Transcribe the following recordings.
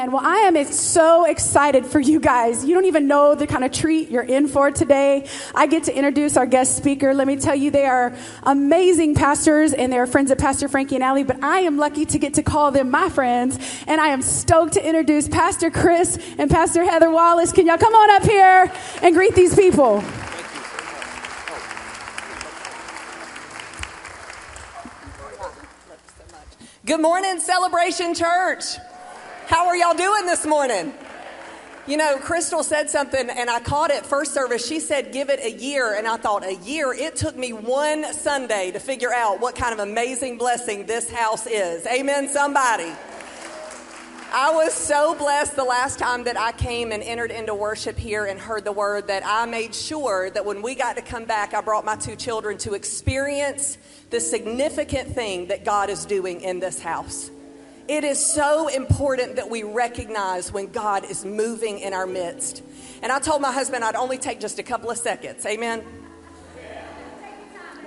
Amen. Well, I am so excited for you guys. You don't even know the kind of treat you're in for today. I get to introduce our guest speaker. Let me tell you, they are amazing pastors and they're friends of Pastor Frankie and Allie, but I am lucky to get to call them my friends. And I am stoked to introduce Pastor Chris and Pastor Heather Wallace. Can y'all come on up here and greet these people? Good morning, Celebration Church. How are y'all doing this morning? You know, Crystal said something and I caught it first service. She said, give it a year. And I thought, a year? It took me one Sunday to figure out what kind of amazing blessing this house is. Amen, somebody. I was so blessed the last time that I came and entered into worship here and heard the word that I made sure that when we got to come back, I brought my two children to experience the significant thing that God is doing in this house. It is so important that we recognize when God is moving in our midst. And I told my husband I'd only take just a couple of seconds. Amen.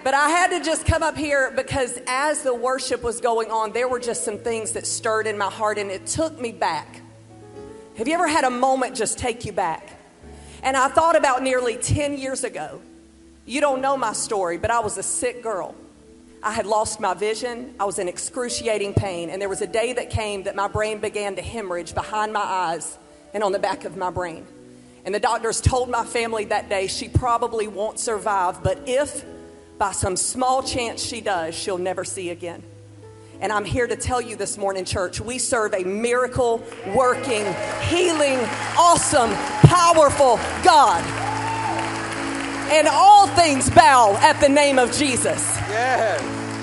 But I had to just come up here because as the worship was going on, there were just some things that stirred in my heart and it took me back. Have you ever had a moment just take you back? And I thought about nearly 10 years ago. You don't know my story, but I was a sick girl. I had lost my vision. I was in excruciating pain. And there was a day that came that my brain began to hemorrhage behind my eyes and on the back of my brain. And the doctors told my family that day she probably won't survive, but if by some small chance she does, she'll never see again. And I'm here to tell you this morning, church, we serve a miracle working, healing, awesome, powerful God. And all things bow at the name of Jesus.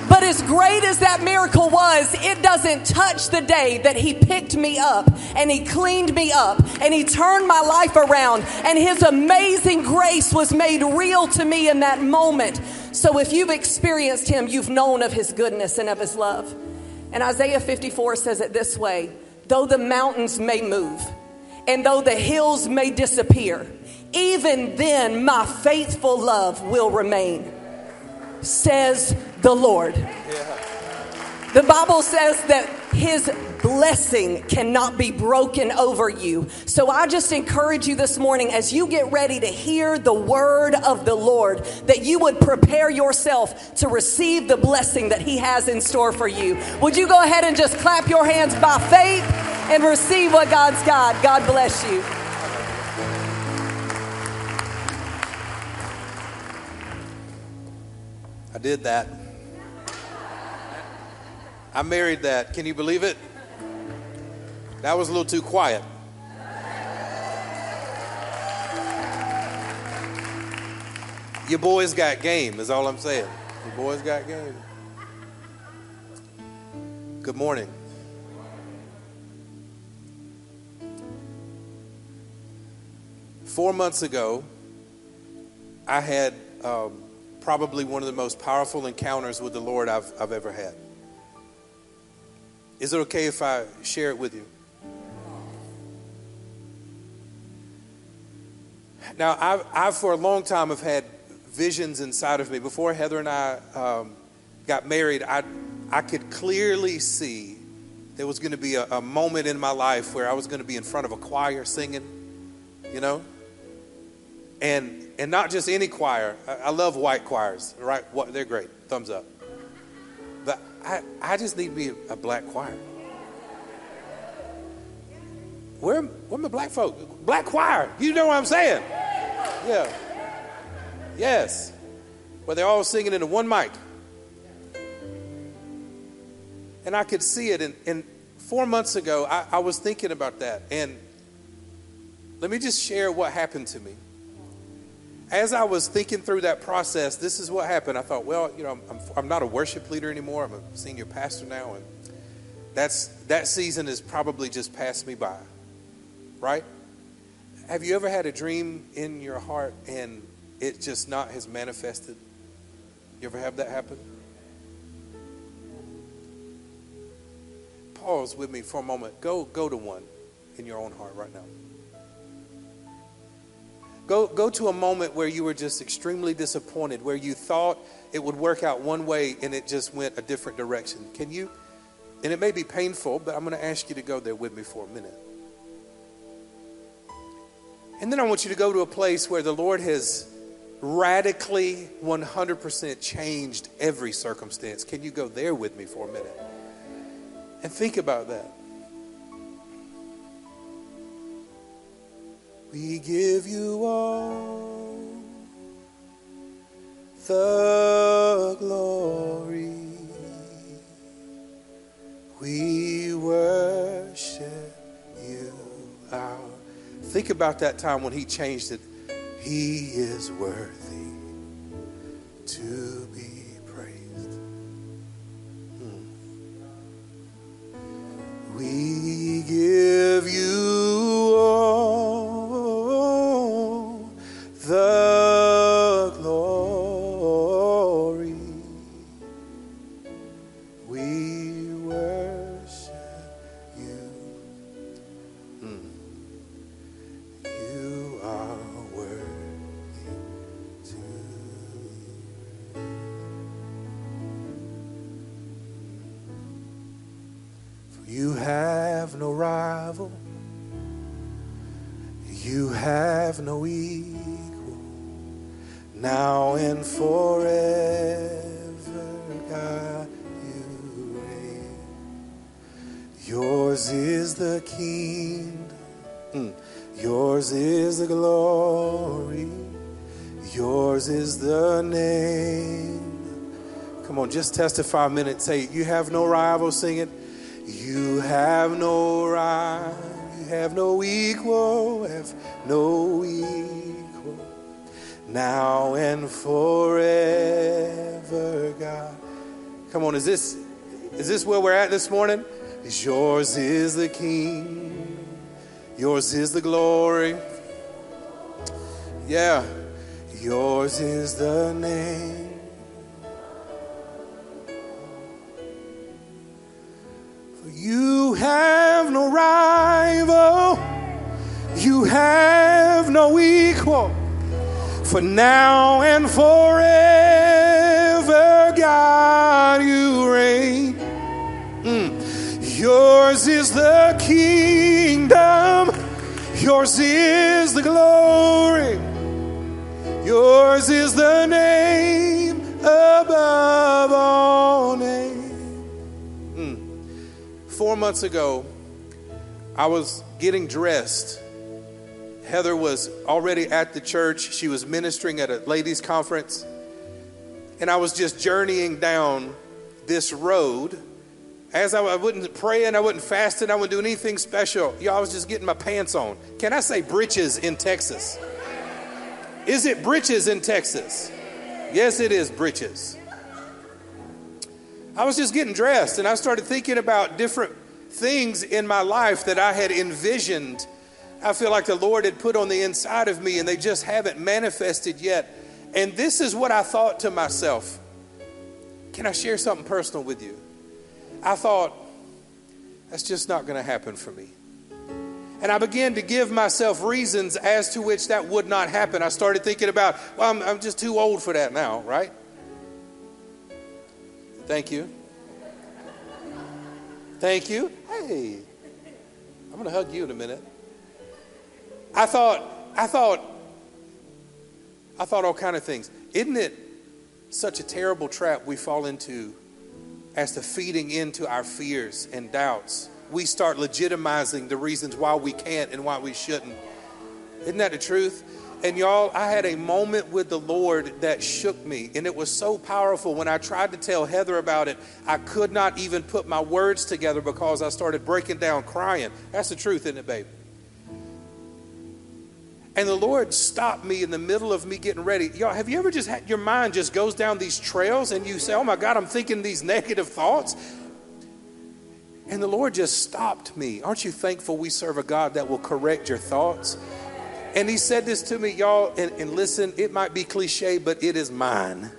But as great as that miracle was, it doesn't touch the day that He picked me up and He cleaned me up and He turned my life around and His amazing grace was made real to me in that moment. So if you've experienced Him, you've known of His goodness and of His love. And Isaiah 54 says it this way though the mountains may move and though the hills may disappear, even then my faithful love will remain says the Lord. The Bible says that his blessing cannot be broken over you. So I just encourage you this morning as you get ready to hear the word of the Lord that you would prepare yourself to receive the blessing that he has in store for you. Would you go ahead and just clap your hands by faith and receive what God's got? God bless you. Did that. I married that. Can you believe it? That was a little too quiet. Your boys got game, is all I'm saying. Your boys got game. Good morning. Four months ago, I had um, probably one of the most powerful encounters with the Lord I've, I've ever had. Is it okay if I share it with you? Now, I've, I've for a long time have had visions inside of me. Before Heather and I um, got married, I, I could clearly see there was going to be a, a moment in my life where I was going to be in front of a choir singing, you know? And and not just any choir. I, I love white choirs, right? What, they're great. Thumbs up. But I, I just need to be a, a black choir. Where, where my black folk? Black choir. You know what I'm saying? Yeah. Yes. Where they're all singing into one mic. And I could see it. And, and four months ago, I, I was thinking about that. And let me just share what happened to me as I was thinking through that process, this is what happened. I thought, well, you know, I'm, I'm not a worship leader anymore. I'm a senior pastor now, and that's that season has probably just passed me by, right? Have you ever had a dream in your heart and it just not has manifested? You ever have that happen? Pause with me for a moment. Go go to one in your own heart right now. Go, go to a moment where you were just extremely disappointed, where you thought it would work out one way and it just went a different direction. Can you? And it may be painful, but I'm going to ask you to go there with me for a minute. And then I want you to go to a place where the Lord has radically 100% changed every circumstance. Can you go there with me for a minute? And think about that. We give you all the glory. We worship you. Our. Think about that time when he changed it. He is worthy to be praised. Hmm. We give you Yours is the kingdom. Mm. Yours is the glory. Yours is the name. Come on, just testify a minute. Say, You have no rival. Sing it. You have no rival. You have no equal. Have no equal. Now and forever, God. Come on, is this is this where we're at this morning? Is yours is the king. Yours is the glory. Yeah. Yours is the name. For you have no rival. You have no equal. For now and forever, God, you. Yours is the kingdom. Yours is the glory. Yours is the name above all names. Mm. Four months ago, I was getting dressed. Heather was already at the church. She was ministering at a ladies' conference. And I was just journeying down this road. As I, I wasn't praying, I wasn't fasting, I wasn't doing anything special. Y'all, I was just getting my pants on. Can I say britches in Texas? Is it britches in Texas? Yes, it is britches. I was just getting dressed and I started thinking about different things in my life that I had envisioned. I feel like the Lord had put on the inside of me and they just haven't manifested yet. And this is what I thought to myself. Can I share something personal with you? I thought, that's just not going to happen for me. And I began to give myself reasons as to which that would not happen. I started thinking about, well, I'm, I'm just too old for that now, right? Thank you. Thank you. Hey, I'm going to hug you in a minute. I thought, I thought, I thought all kind of things. Isn't it such a terrible trap we fall into as to feeding into our fears and doubts? We start legitimizing the reasons why we can't and why we shouldn't. Isn't that the truth? And y'all, I had a moment with the Lord that shook me, and it was so powerful. When I tried to tell Heather about it, I could not even put my words together because I started breaking down crying. That's the truth, isn't it, babe? And the Lord stopped me in the middle of me getting ready. Y'all, have you ever just had your mind just goes down these trails and you say, Oh my God, I'm thinking these negative thoughts? And the Lord just stopped me. Aren't you thankful we serve a God that will correct your thoughts? And He said this to me, y'all, and, and listen, it might be cliche, but it is mine.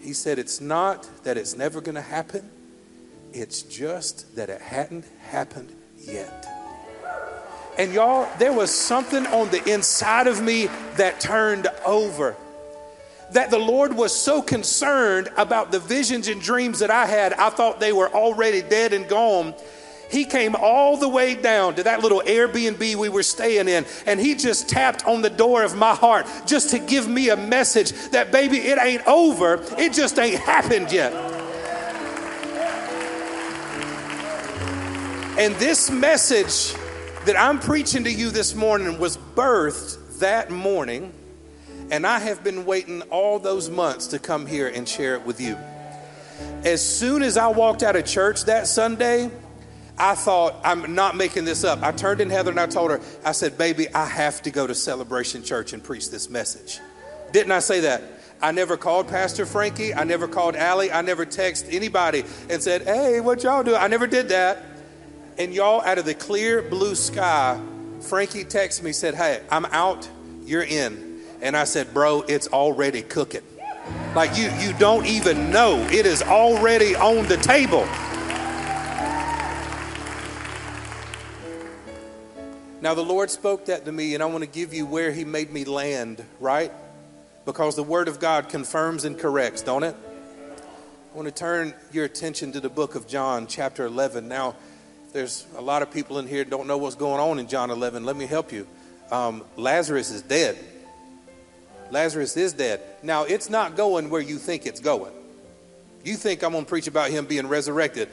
He said, It's not that it's never going to happen, it's just that it hadn't happened yet. And y'all, there was something on the inside of me that turned over. That the Lord was so concerned about the visions and dreams that I had, I thought they were already dead and gone. He came all the way down to that little Airbnb we were staying in, and he just tapped on the door of my heart just to give me a message that, baby, it ain't over. It just ain't happened yet. And this message that I'm preaching to you this morning was birthed that morning, and I have been waiting all those months to come here and share it with you. As soon as I walked out of church that Sunday, I thought, I'm not making this up. I turned in Heather and I told her, I said, baby, I have to go to Celebration Church and preach this message. Didn't I say that? I never called Pastor Frankie. I never called Allie. I never texted anybody and said, hey, what y'all do? I never did that. And y'all, out of the clear blue sky, Frankie texted me, said, hey, I'm out. You're in. And I said, bro, it's already cooking. Like you, you don't even know. It is already on the table. Now, the Lord spoke that to me, and I want to give you where He made me land, right? Because the Word of God confirms and corrects, don't it? I want to turn your attention to the book of John, chapter 11. Now, there's a lot of people in here don't know what's going on in John 11. Let me help you. Um, Lazarus is dead. Lazarus is dead. Now, it's not going where you think it's going. You think I'm going to preach about him being resurrected.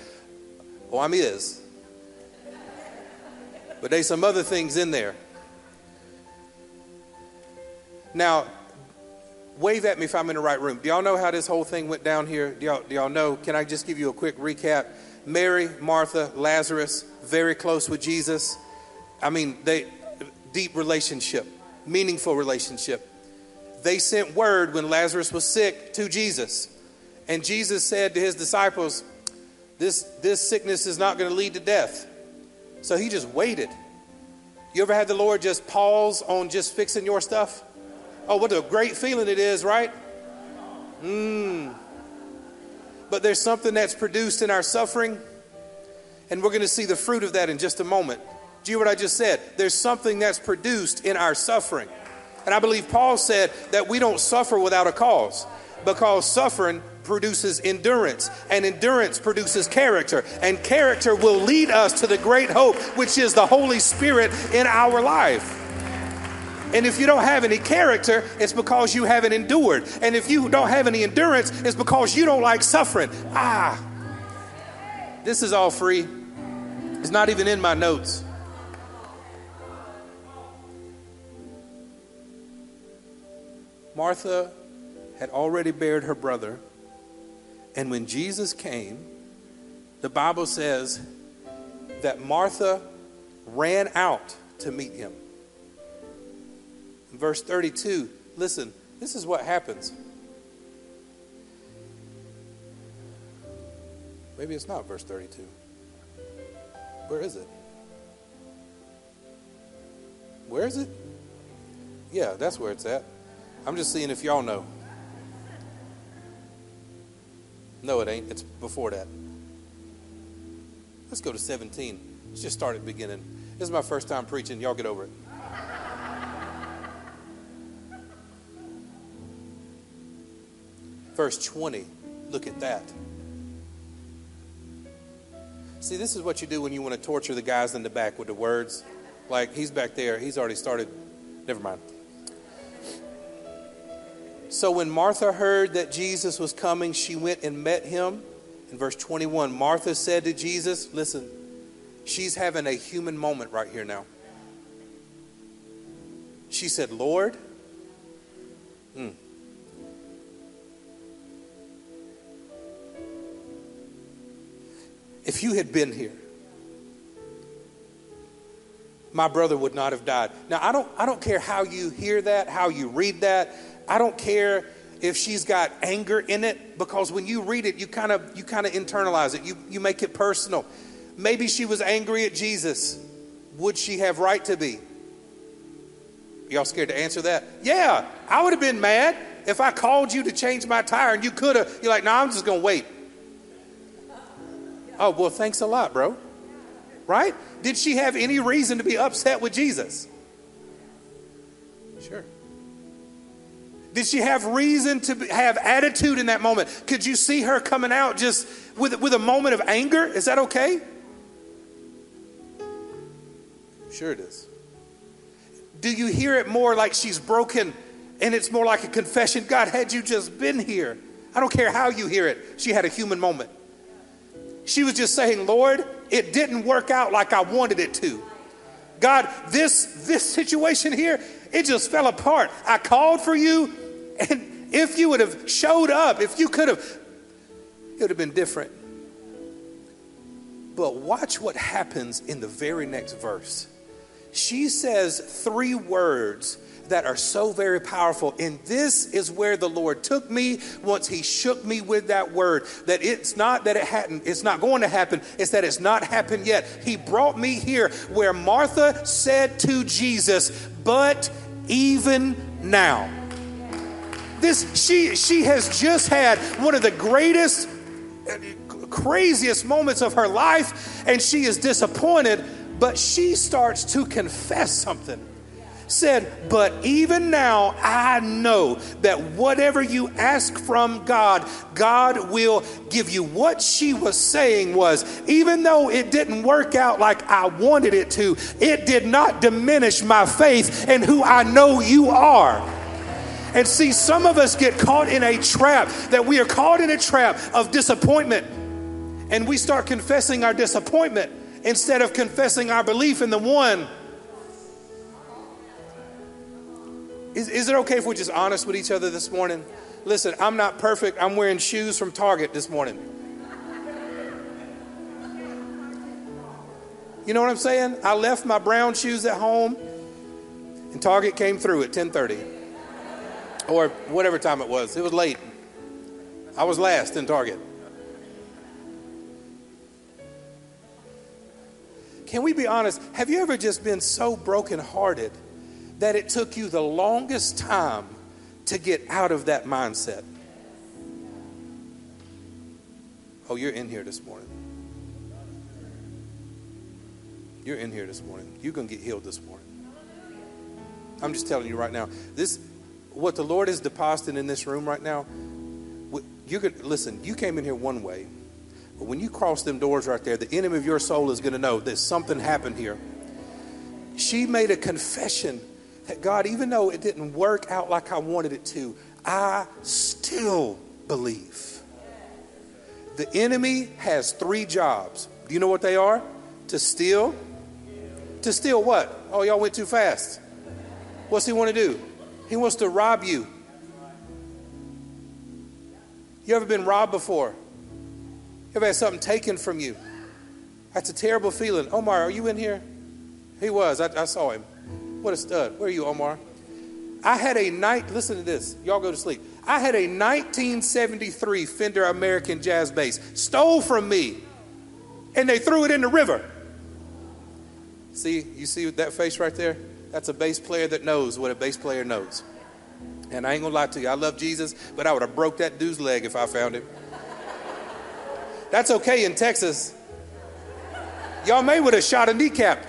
Oh, I'm is. But there's some other things in there. Now, wave at me if I'm in the right room. Do y'all know how this whole thing went down here? Do y'all, do y'all know? Can I just give you a quick recap? Mary, Martha, Lazarus, very close with Jesus. I mean, they deep relationship, meaningful relationship. They sent word when Lazarus was sick to Jesus. And Jesus said to his disciples, This, this sickness is not going to lead to death. So he just waited. You ever had the Lord just pause on just fixing your stuff? Oh, what a great feeling it is, right? Mmm. But there's something that's produced in our suffering, and we're going to see the fruit of that in just a moment. Do you hear what I just said? There's something that's produced in our suffering. And I believe Paul said that we don't suffer without a cause because suffering produces endurance, and endurance produces character, and character will lead us to the great hope, which is the Holy Spirit in our life. And if you don't have any character, it's because you haven't endured. And if you don't have any endurance, it's because you don't like suffering. Ah, this is all free. It's not even in my notes. Martha had already buried her brother. And when Jesus came, the Bible says that Martha ran out to meet him. Verse 32, listen, this is what happens. Maybe it's not verse 32. Where is it? Where is it? Yeah, that's where it's at. I'm just seeing if y'all know. No, it ain't. It's before that. Let's go to 17. Let's just start at the beginning. This is my first time preaching. Y'all get over it. Verse 20. Look at that. See, this is what you do when you want to torture the guys in the back with the words. Like, he's back there. He's already started. Never mind. So when Martha heard that Jesus was coming, she went and met him. In verse 21, Martha said to Jesus, Listen, she's having a human moment right here now. She said, Lord, hmm. If you had been here, my brother would not have died. Now I don't I don't care how you hear that, how you read that. I don't care if she's got anger in it because when you read it you kind of you kind of internalize it. You you make it personal. Maybe she was angry at jesus. Would she have right to be? Y'all scared to answer that? Yeah i would have been mad if i called you to change my tire and you could have you're like no nah, i'm just gonna wait oh well thanks a lot bro right did she have any reason to be upset with jesus sure did she have reason to have attitude in that moment? Could you see her coming out just with, with a moment of anger? Is that okay? Sure it is. Do you hear it more like she's broken and it's more like a confession? God, had you just been here, I don't care how you hear it, she had a human moment. She was just saying, Lord, it didn't work out like I wanted it to. God, this this situation here, it just fell apart. I called for you, and if you would have showed up, if you could have, it would have been different. But watch what happens in the very next verse. She says three words that are so very powerful. And this is where the Lord took me once He shook me with that word. That it's not that it hadn't, it's not going to happen, it's that it's not happened yet. He brought me here where Martha said to Jesus, But even now. This she she has just had one of the greatest craziest moments of her life and she is disappointed but she starts to confess something said, But even now I know that whatever you ask from God, God will give you. What she was saying was, even though it didn't work out like I wanted it to, it did not diminish my faith in who I know you are. And see, some of us get caught in a trap that we are caught in a trap of disappointment. And we start confessing our disappointment instead of confessing our belief in the one Is, is it okay if we're just honest with each other this morning? Listen, I'm not perfect. I'm wearing shoes from Target this morning. You know what I'm saying? I left my brown shoes at home and Target came through at 10:30 or whatever time it was. It was late. I was last in Target. Can we be honest? Have you ever just been so brokenhearted that it took you the longest time to get out of that mindset. Oh, you're in here this morning. You're in here this morning. You're going to get healed this morning. I'm just telling you right now. This, what the Lord is depositing in this room right now. You could listen. You came in here one way, but when you cross them doors right there, the enemy of your soul is going to know that something happened here. She made a confession that God, even though it didn't work out like I wanted it to, I still believe. The enemy has three jobs. Do you know what they are? To steal. To steal what? Oh, y'all went too fast. What's he want to do? He wants to rob you. You ever been robbed before? You ever had something taken from you? That's a terrible feeling. Omar, are you in here? He was. I, I saw him. What a stud. Where are you, Omar? I had a night, listen to this. Y'all go to sleep. I had a 1973 Fender American jazz bass, stole from me, and they threw it in the river. See, you see that face right there? That's a bass player that knows what a bass player knows. And I ain't gonna lie to you, I love Jesus, but I would have broke that dude's leg if I found him. That's okay in Texas. Y'all may would have shot a kneecap.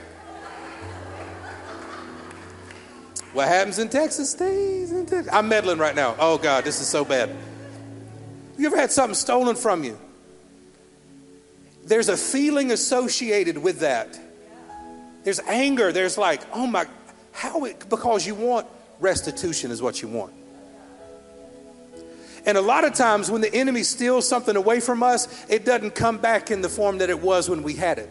What happens in Texas stays in Texas. I'm meddling right now. Oh, God, this is so bad. You ever had something stolen from you? There's a feeling associated with that. There's anger. There's like, oh my, how it, because you want restitution is what you want. And a lot of times when the enemy steals something away from us, it doesn't come back in the form that it was when we had it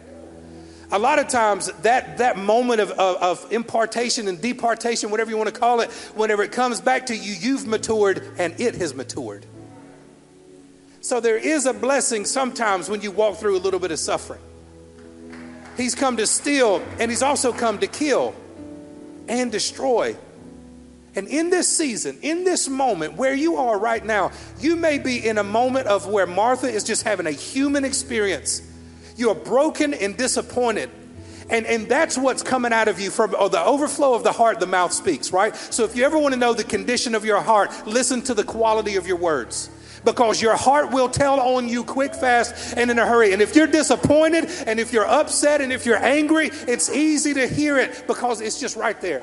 a lot of times that, that moment of, of, of, impartation and departation, whatever you want to call it, whenever it comes back to you, you've matured and it has matured. So there is a blessing sometimes when you walk through a little bit of suffering. He's come to steal and he's also come to kill and destroy. And in this season, in this moment where you are right now, you may be in a moment of where Martha is just having a human experience you are broken and disappointed. And, and that's what's coming out of you from oh, the overflow of the heart, the mouth speaks, right? So if you ever want to know the condition of your heart, listen to the quality of your words because your heart will tell on you quick, fast, and in a hurry. And if you're disappointed, and if you're upset, and if you're angry, it's easy to hear it because it's just right there.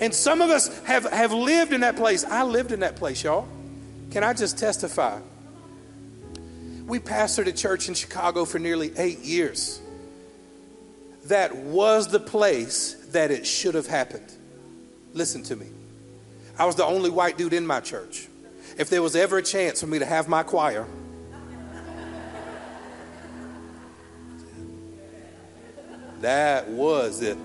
And some of us have, have lived in that place. I lived in that place, y'all. Can I just testify? We pastored a church in Chicago for nearly eight years. that was the place that it should have happened. Listen to me. I was the only white dude in my church. If there was ever a chance for me to have my choir, that was it.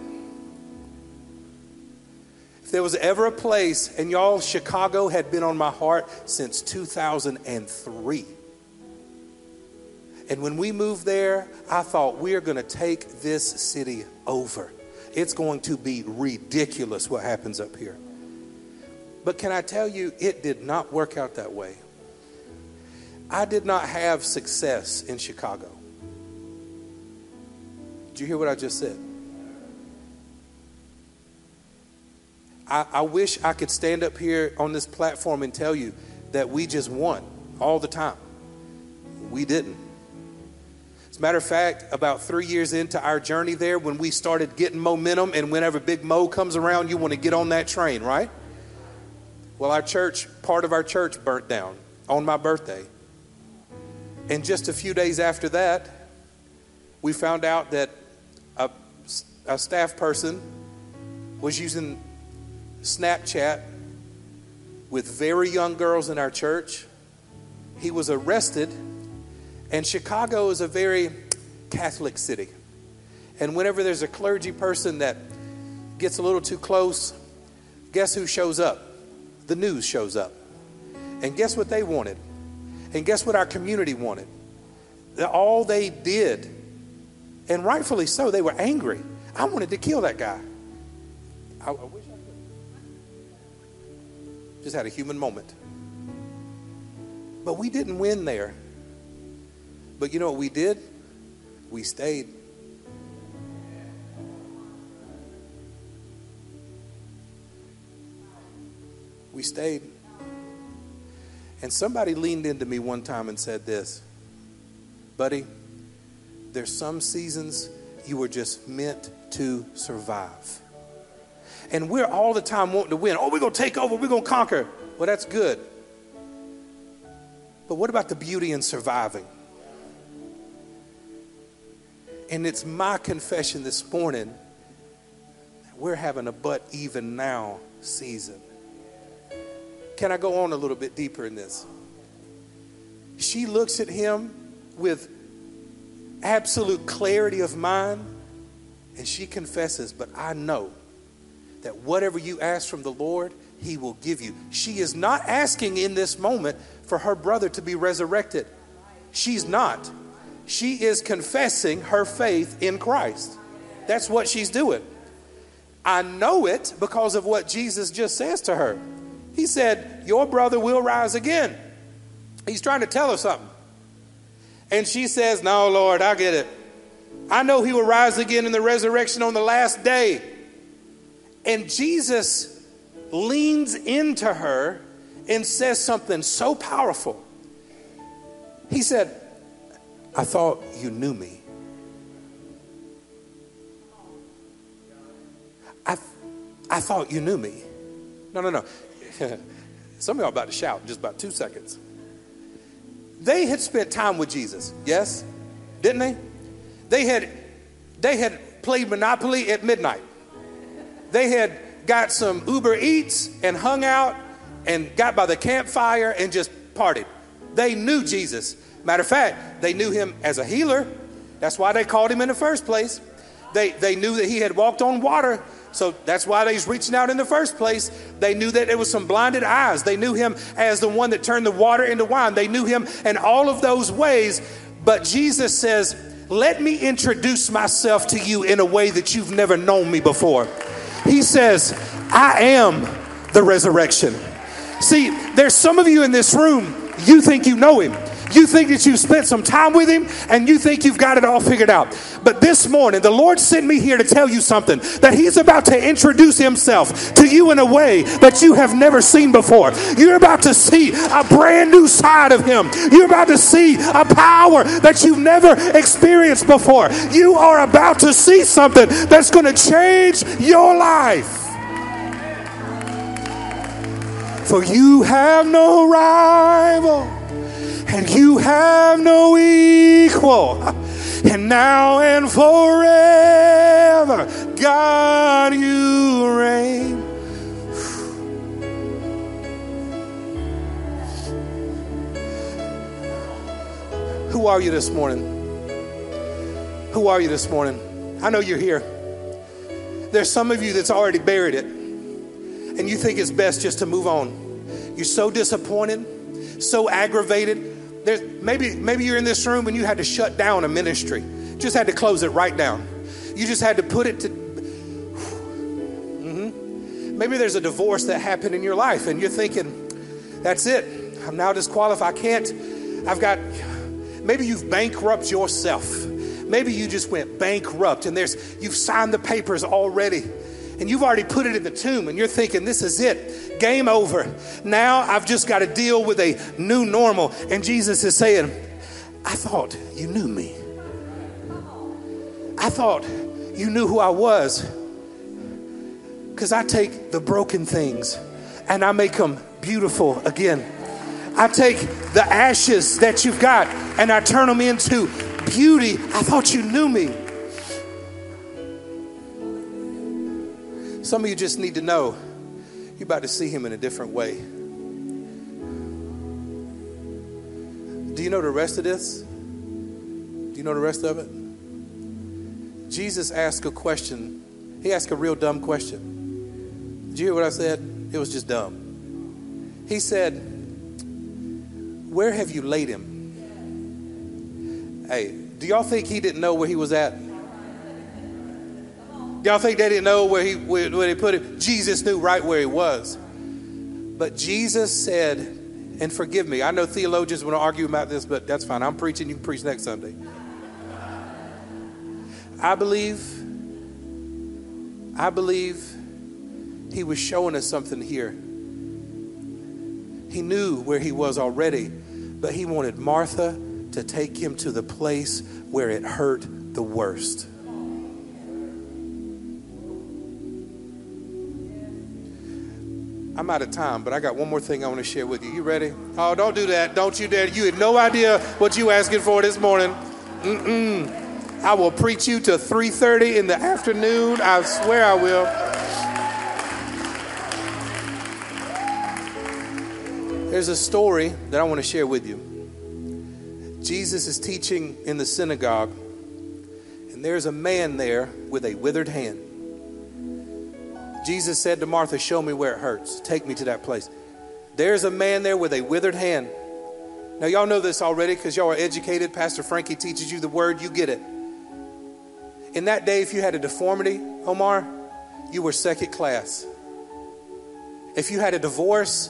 If there was ever a place, and y'all, Chicago had been on my heart since 2003. And when we moved there, I thought we are going to take this city over. It's going to be ridiculous what happens up here. But can I tell you, it did not work out that way. I did not have success in Chicago. Did you hear what I just said? I, I wish I could stand up here on this platform and tell you that we just won all the time. We didn't. Matter of fact, about three years into our journey there, when we started getting momentum, and whenever Big Mo comes around, you want to get on that train, right? Well, our church, part of our church burnt down on my birthday. And just a few days after that, we found out that a, a staff person was using Snapchat with very young girls in our church. He was arrested, and Chicago is a very Catholic city. And whenever there's a clergy person that gets a little too close, guess who shows up? The news shows up. And guess what they wanted? And guess what our community wanted? All they did, and rightfully so, they were angry. I wanted to kill that guy. I, I wish I could. just had a human moment. But we didn't win there. But you know what we did? We stayed. We stayed. And somebody leaned into me one time and said this Buddy, there's some seasons you were just meant to survive and we're all the time wanting to win. Oh, we're going to take over, we're going to conquer. Well, that's good. But what about the beauty in surviving? And it's my confession this morning we're having a but even now season. Can I go on a little bit deeper in this? She looks at him with absolute clarity of mind and she confesses, But I know that whatever you ask from the Lord, He will give you. She is not asking in this moment for her brother to be resurrected. She's not. She is confessing her faith in Christ. That's what she's doing. I know it because of what Jesus just says to her. He said, Your brother will rise again. He's trying to tell her something. And she says, No, Lord, I get it. I know he will rise again in the resurrection on the last day. And Jesus leans into her and says something so powerful. He said, I thought you knew me. I, I thought you knew me. No, no, no. Some of y'all about to shout in just about two seconds. They had spent time with Jesus, yes? Didn't they? They had they had played Monopoly at midnight. They had got some Uber Eats and hung out and got by the campfire and just partied. They knew Jesus. Matter of fact, they knew him as a healer. That's why they called him in the first place. They, they knew that he had walked on water. So that's why they was reaching out in the first place. They knew that it was some blinded eyes. They knew him as the one that turned the water into wine. They knew him in all of those ways. But Jesus says, Let me introduce myself to you in a way that you've never known me before. He says, I am the resurrection. See, there's some of you in this room, you think you know him. You think that you've spent some time with him and you think you've got it all figured out. But this morning, the Lord sent me here to tell you something that he's about to introduce himself to you in a way that you have never seen before. You're about to see a brand new side of him. You're about to see a power that you've never experienced before. You are about to see something that's going to change your life. For you have no rival and you have no equal, and now and forever. God, you reign. Who are you this morning? Who are you this morning? I know you're here. There's some of you that's already buried it, and you think it's best just to move on. You're so disappointed, so aggravated. There's, maybe, maybe you're in this room and you had to shut down a ministry, just had to close it right down. You just had to put it to. Mm-hmm. Maybe there's a divorce that happened in your life, and you're thinking, that's it. I'm now disqualified. I can't. I've got Maybe you've bankrupt yourself. Maybe you just went bankrupt and there's you've signed the papers already and you've already put it in the tomb and you're thinking this is it. Game over. Now I've just got to deal with a new normal and Jesus is saying, "I thought you knew me. I thought you knew who I was." Cuz I take the broken things and I make them beautiful again. I take the ashes that you've got and I turn them into beauty. I thought you knew me. Some of you just need to know you're about to see him in a different way. Do you know the rest of this? Do you know the rest of it? Jesus asked a question. He asked a real dumb question. Did you hear what I said? It was just dumb. He said, where have you laid him? Hey, do y'all think he didn't know where he was at? Y'all think they didn't know where he where, where put him? Jesus knew right where he was. But Jesus said, and forgive me, I know theologians want to argue about this, but that's fine. I'm preaching, you can preach next Sunday. I believe, I believe he was showing us something here. He knew where he was already, but he wanted Martha to take him to the place where it hurt the worst. I'm out of time, but I got one more thing I want to share with you. You ready? Oh, don't do that. Don't you dare. You had no idea what you asking for this morning. Mm-mm. I will preach you to 3:30 in the afternoon. I swear I will. There's a story that I want to share with you. Jesus is teaching in the synagogue, and there's a man there with a withered hand. Jesus said to Martha, Show me where it hurts. Take me to that place. There's a man there with a withered hand. Now, y'all know this already because y'all are educated. Pastor Frankie teaches you the word, you get it. In that day, if you had a deformity, Omar, you were second class. If you had a divorce,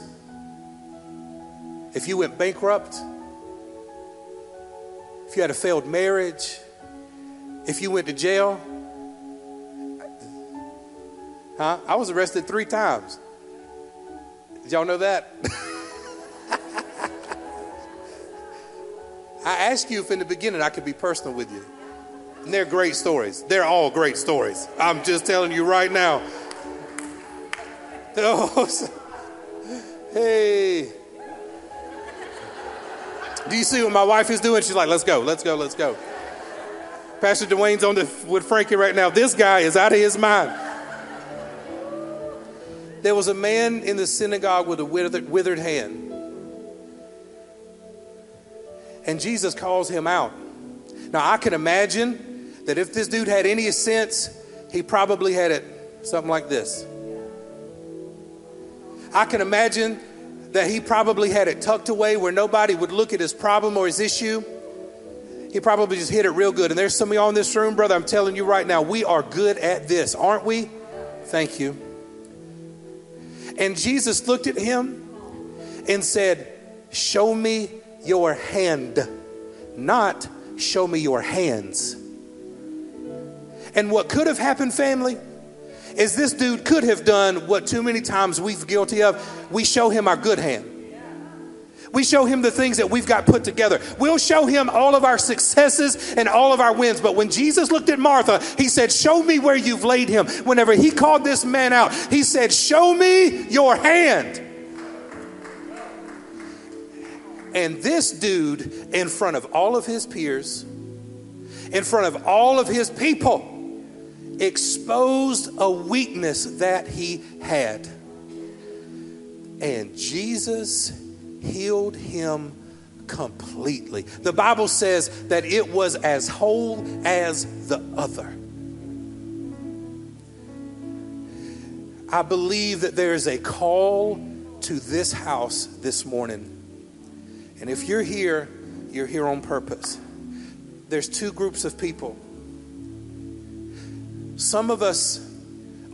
if you went bankrupt, if you had a failed marriage, if you went to jail, huh? I was arrested three times. Did y'all know that? I asked you if in the beginning I could be personal with you. And they're great stories. They're all great stories. I'm just telling you right now. hey. Do you see what my wife is doing? She's like, let's go, let's go, let's go. Pastor Dwayne's on the, with Frankie right now. This guy is out of his mind. There was a man in the synagogue with a withered, withered hand. And Jesus calls him out. Now, I can imagine that if this dude had any sense, he probably had it something like this. I can imagine that he probably had it tucked away where nobody would look at his problem or his issue. He probably just hit it real good. And there's some of y'all in this room, brother, I'm telling you right now, we are good at this, aren't we? Thank you. And Jesus looked at him and said, Show me your hand, not show me your hands. And what could have happened, family, is this dude could have done what too many times we've guilty of. We show him our good hand. We show him the things that we've got put together. We'll show him all of our successes and all of our wins. But when Jesus looked at Martha, he said, Show me where you've laid him. Whenever he called this man out, he said, Show me your hand. And this dude, in front of all of his peers, in front of all of his people, exposed a weakness that he had. And Jesus healed him completely. The Bible says that it was as whole as the other. I believe that there is a call to this house this morning. And if you're here, you're here on purpose. There's two groups of people. Some of us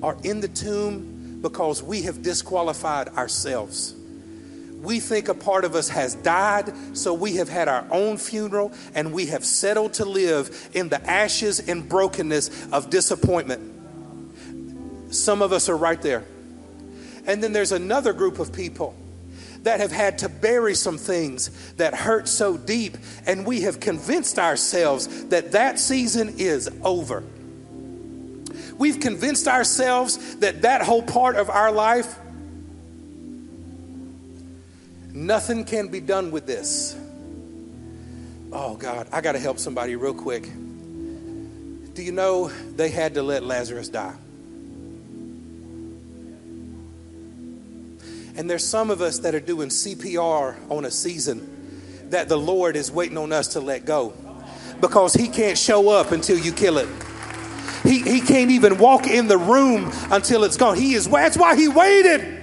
are in the tomb because we have disqualified ourselves. We think a part of us has died, so we have had our own funeral and we have settled to live in the ashes and brokenness of disappointment. Some of us are right there. And then there's another group of people that have had to bury some things that hurt so deep, and we have convinced ourselves that that season is over. We've convinced ourselves that that whole part of our life, nothing can be done with this. Oh, God, I got to help somebody real quick. Do you know they had to let Lazarus die? And there's some of us that are doing CPR on a season that the Lord is waiting on us to let go because He can't show up until you kill it. He, he can't even walk in the room until it's gone. He is that's why he waited.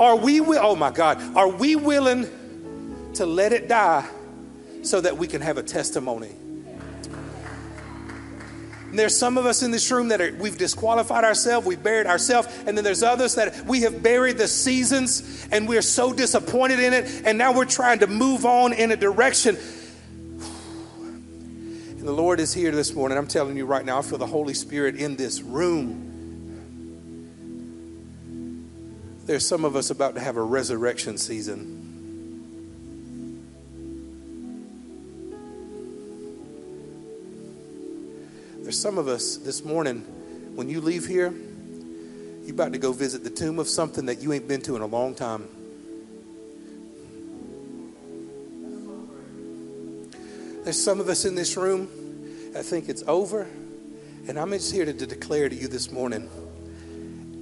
Are we oh my God, are we willing to let it die so that we can have a testimony? And there's some of us in this room that are, we've disqualified ourselves, we've buried ourselves, and then there's others that we have buried the seasons and we're so disappointed in it, and now we're trying to move on in a direction and the Lord is here this morning. I'm telling you right now, I feel the Holy Spirit in this room. There's some of us about to have a resurrection season. There's some of us this morning, when you leave here, you're about to go visit the tomb of something that you ain't been to in a long time. There's some of us in this room that think it's over. And I'm just here to, to declare to you this morning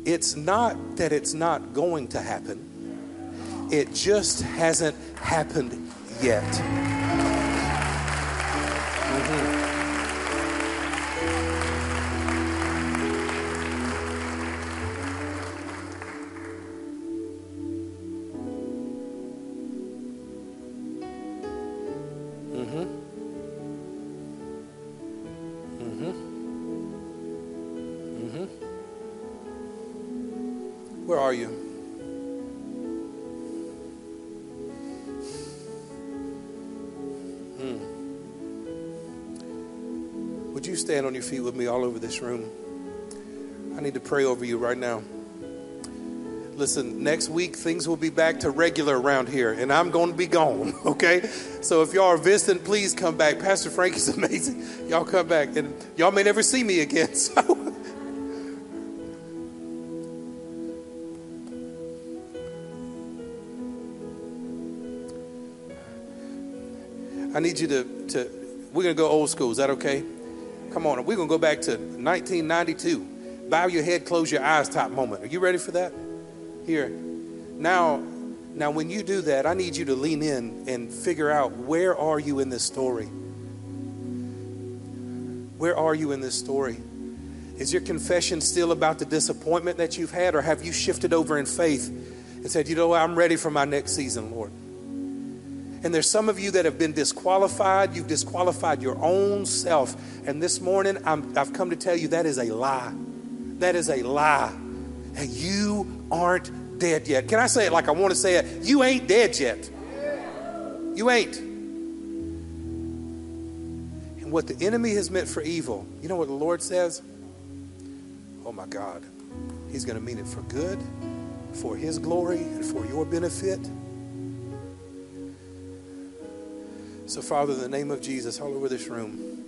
it's not that it's not going to happen, it just hasn't happened yet. Mm-hmm. You stand on your feet with me all over this room? I need to pray over you right now. Listen, next week things will be back to regular around here, and I'm going to be gone, okay? So if y'all are visiting, please come back. Pastor Frank is amazing. Y'all come back, and y'all may never see me again, so. I need you to, to we're going to go old school. Is that okay? Come on. We're going to go back to 1992. Bow your head, close your eyes type moment. Are you ready for that? Here. Now, now when you do that, I need you to lean in and figure out where are you in this story? Where are you in this story? Is your confession still about the disappointment that you've had, or have you shifted over in faith and said, you know what, I'm ready for my next season, Lord? And there's some of you that have been disqualified. You've disqualified your own self. And this morning, i have come to tell you that is a lie. That is a lie. And you aren't dead yet. Can I say it like I want to say it? You ain't dead yet. You ain't. And what the enemy has meant for evil, you know what the Lord says? Oh my God. He's going to mean it for good, for His glory, and for your benefit. So, Father, in the name of Jesus, all over this room,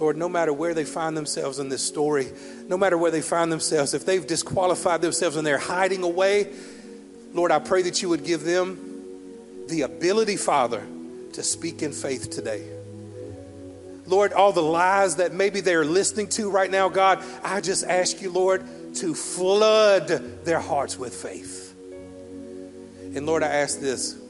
Lord, no matter where they find themselves in this story, no matter where they find themselves, if they've disqualified themselves and they're hiding away, Lord, I pray that you would give them the ability, Father, to speak in faith today. Lord, all the lies that maybe they're listening to right now, God, I just ask you, Lord, to flood their hearts with faith. And Lord, I ask this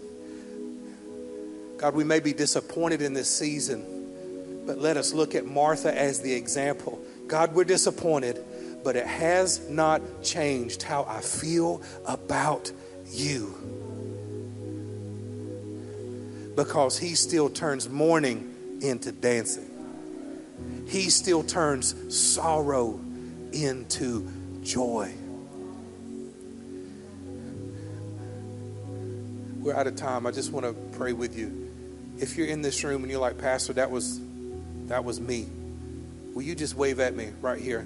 God, we may be disappointed in this season, but let us look at Martha as the example. God, we're disappointed, but it has not changed how I feel about you. Because he still turns mourning into dancing. He still turns sorrow into joy. We're out of time. I just want to pray with you. If you're in this room and you're like, Pastor, that was that was me. Will you just wave at me right here?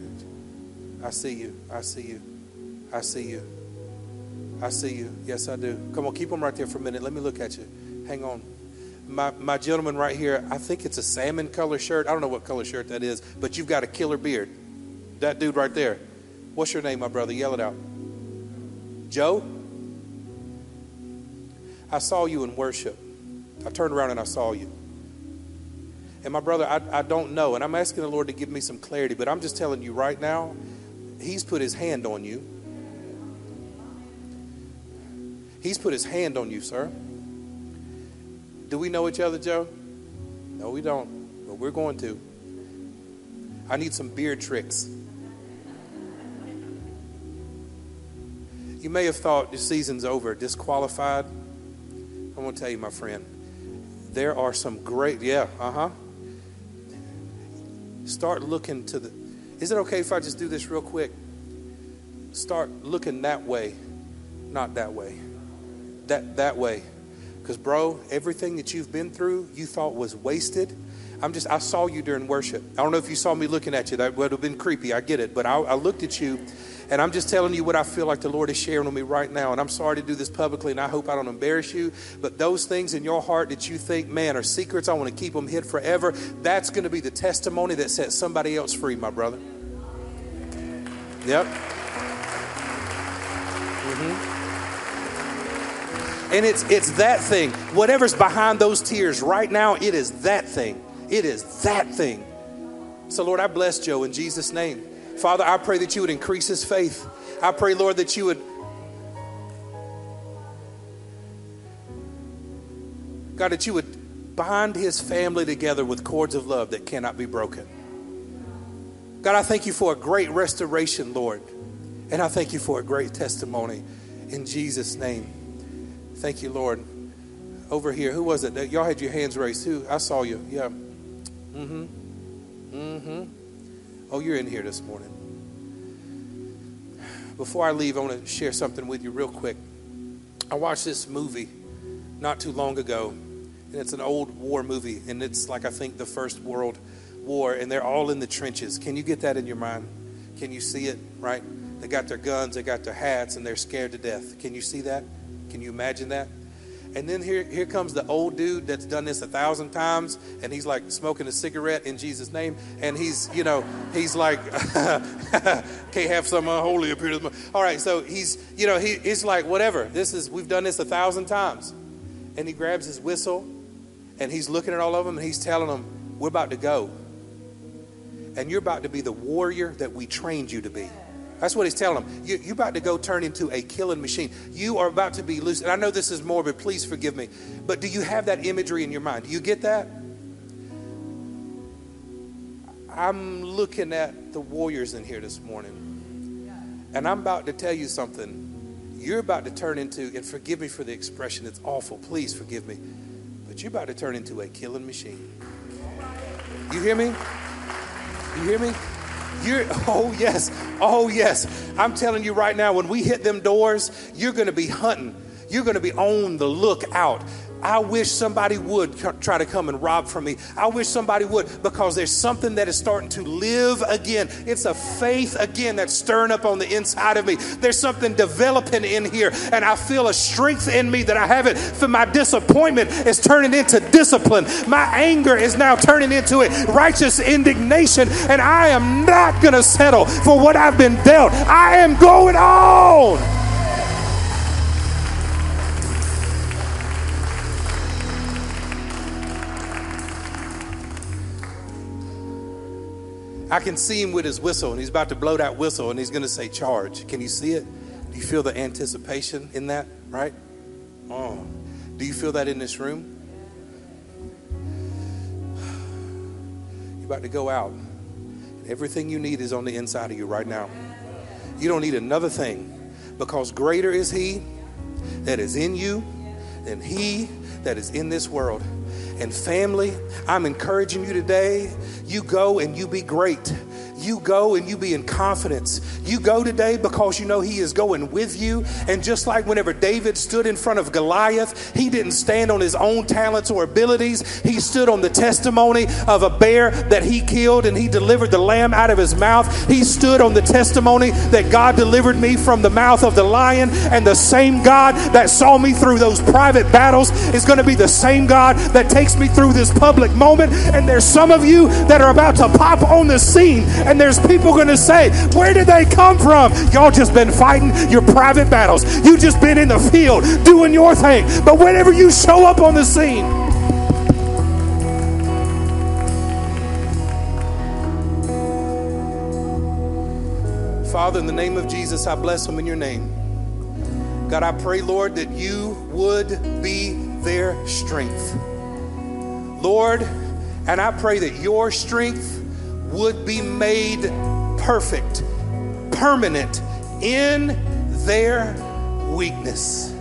I see you. I see you. I see you. I see you. Yes, I do. Come on, keep them right there for a minute. Let me look at you. Hang on. My, my gentleman right here, I think it's a salmon color shirt. I don't know what color shirt that is, but you've got a killer beard. That dude right there. What's your name, my brother? Yell it out. Joe? I saw you in worship. I turned around and I saw you. And my brother, I, I don't know. And I'm asking the Lord to give me some clarity, but I'm just telling you right now, He's put His hand on you. He's put His hand on you, sir. Do we know each other, Joe? No, we don't. But we're going to. I need some beard tricks. You may have thought the season's over, disqualified. I want to tell you, my friend, there are some great, yeah, uh huh. Start looking to the. Is it okay if I just do this real quick? Start looking that way, not that way. That that way. Because, bro, everything that you've been through, you thought was wasted. I'm just, I saw you during worship. I don't know if you saw me looking at you. That would have been creepy. I get it. But I, I looked at you and I'm just telling you what I feel like the Lord is sharing with me right now. And I'm sorry to do this publicly, and I hope I don't embarrass you. But those things in your heart that you think, man, are secrets, I want to keep them hid forever, that's going to be the testimony that sets somebody else free, my brother. Yep. Mm-hmm. And it's it's that thing. Whatever's behind those tears right now, it is that thing. It is that thing. So Lord, I bless Joe in Jesus' name. Father, I pray that you would increase his faith. I pray, Lord, that you would. God, that you would bind his family together with cords of love that cannot be broken. God, I thank you for a great restoration, Lord. And I thank you for a great testimony in Jesus' name. Thank you, Lord. Over here, who was it? Y'all had your hands raised. Who? I saw you. Yeah. Mm hmm. Mm hmm. Oh, you're in here this morning. Before I leave, I want to share something with you real quick. I watched this movie not too long ago, and it's an old war movie, and it's like I think the First World War, and they're all in the trenches. Can you get that in your mind? Can you see it, right? They got their guns, they got their hats, and they're scared to death. Can you see that? Can you imagine that? And then here, here comes the old dude that's done this a thousand times, and he's like smoking a cigarette in Jesus' name, and he's, you know, he's like, can't have some unholy appear. All right, so he's, you know, he, he's like, whatever. This is, we've done this a thousand times, and he grabs his whistle, and he's looking at all of them, and he's telling them, we're about to go, and you're about to be the warrior that we trained you to be. That's what he's telling them. You, you're about to go turn into a killing machine. You are about to be loose. And I know this is morbid. Please forgive me. But do you have that imagery in your mind? Do you get that? I'm looking at the warriors in here this morning. And I'm about to tell you something. You're about to turn into, and forgive me for the expression, it's awful. Please forgive me. But you're about to turn into a killing machine. You hear me? You hear me? You're, oh, yes. Oh, yes. I'm telling you right now, when we hit them doors, you're going to be hunting. You're going to be on the lookout. I wish somebody would try to come and rob from me. I wish somebody would because there's something that is starting to live again. It's a faith again that's stirring up on the inside of me. There's something developing in here, and I feel a strength in me that I haven't. For my disappointment is turning into discipline. My anger is now turning into it righteous indignation, and I am not going to settle for what I've been dealt. I am going on. I can see him with his whistle, and he's about to blow that whistle, and he's going to say, Charge. Can you see it? Do you feel the anticipation in that, right? Oh. Do you feel that in this room? You're about to go out. Everything you need is on the inside of you right now. You don't need another thing because greater is He that is in you than He that is in this world. And family, I'm encouraging you today. You go and you be great. You go and you be in confidence. You go today because you know He is going with you. And just like whenever David stood in front of Goliath, he didn't stand on his own talents or abilities. He stood on the testimony of a bear that he killed and he delivered the lamb out of his mouth. He stood on the testimony that God delivered me from the mouth of the lion. And the same God that saw me through those private battles is going to be the same God that takes me through this public moment. And there's some of you that are about to pop on the scene and there's people going to say, Where did they come from? Y'all just been fighting your private battles. You just been in the field doing your thing. But whenever you show up on the scene, Father, in the name of Jesus, I bless them in your name. God, I pray, Lord, that you would be their strength. Lord, and I pray that your strength would be made perfect, permanent in their weakness.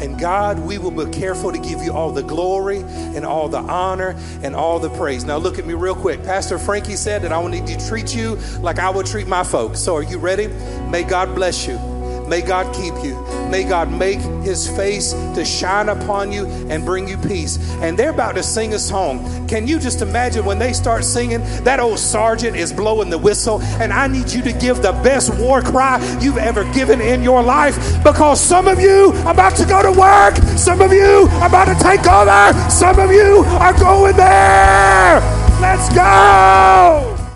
And God, we will be careful to give you all the glory and all the honor and all the praise. Now, look at me real quick. Pastor Frankie said that I will need to treat you like I would treat my folks. So, are you ready? May God bless you. May God keep you. May God make his face to shine upon you and bring you peace. And they're about to sing a song. Can you just imagine when they start singing? That old sergeant is blowing the whistle, and I need you to give the best war cry you've ever given in your life because some of you are about to go to work, some of you are about to take over, some of you are going there. Let's go.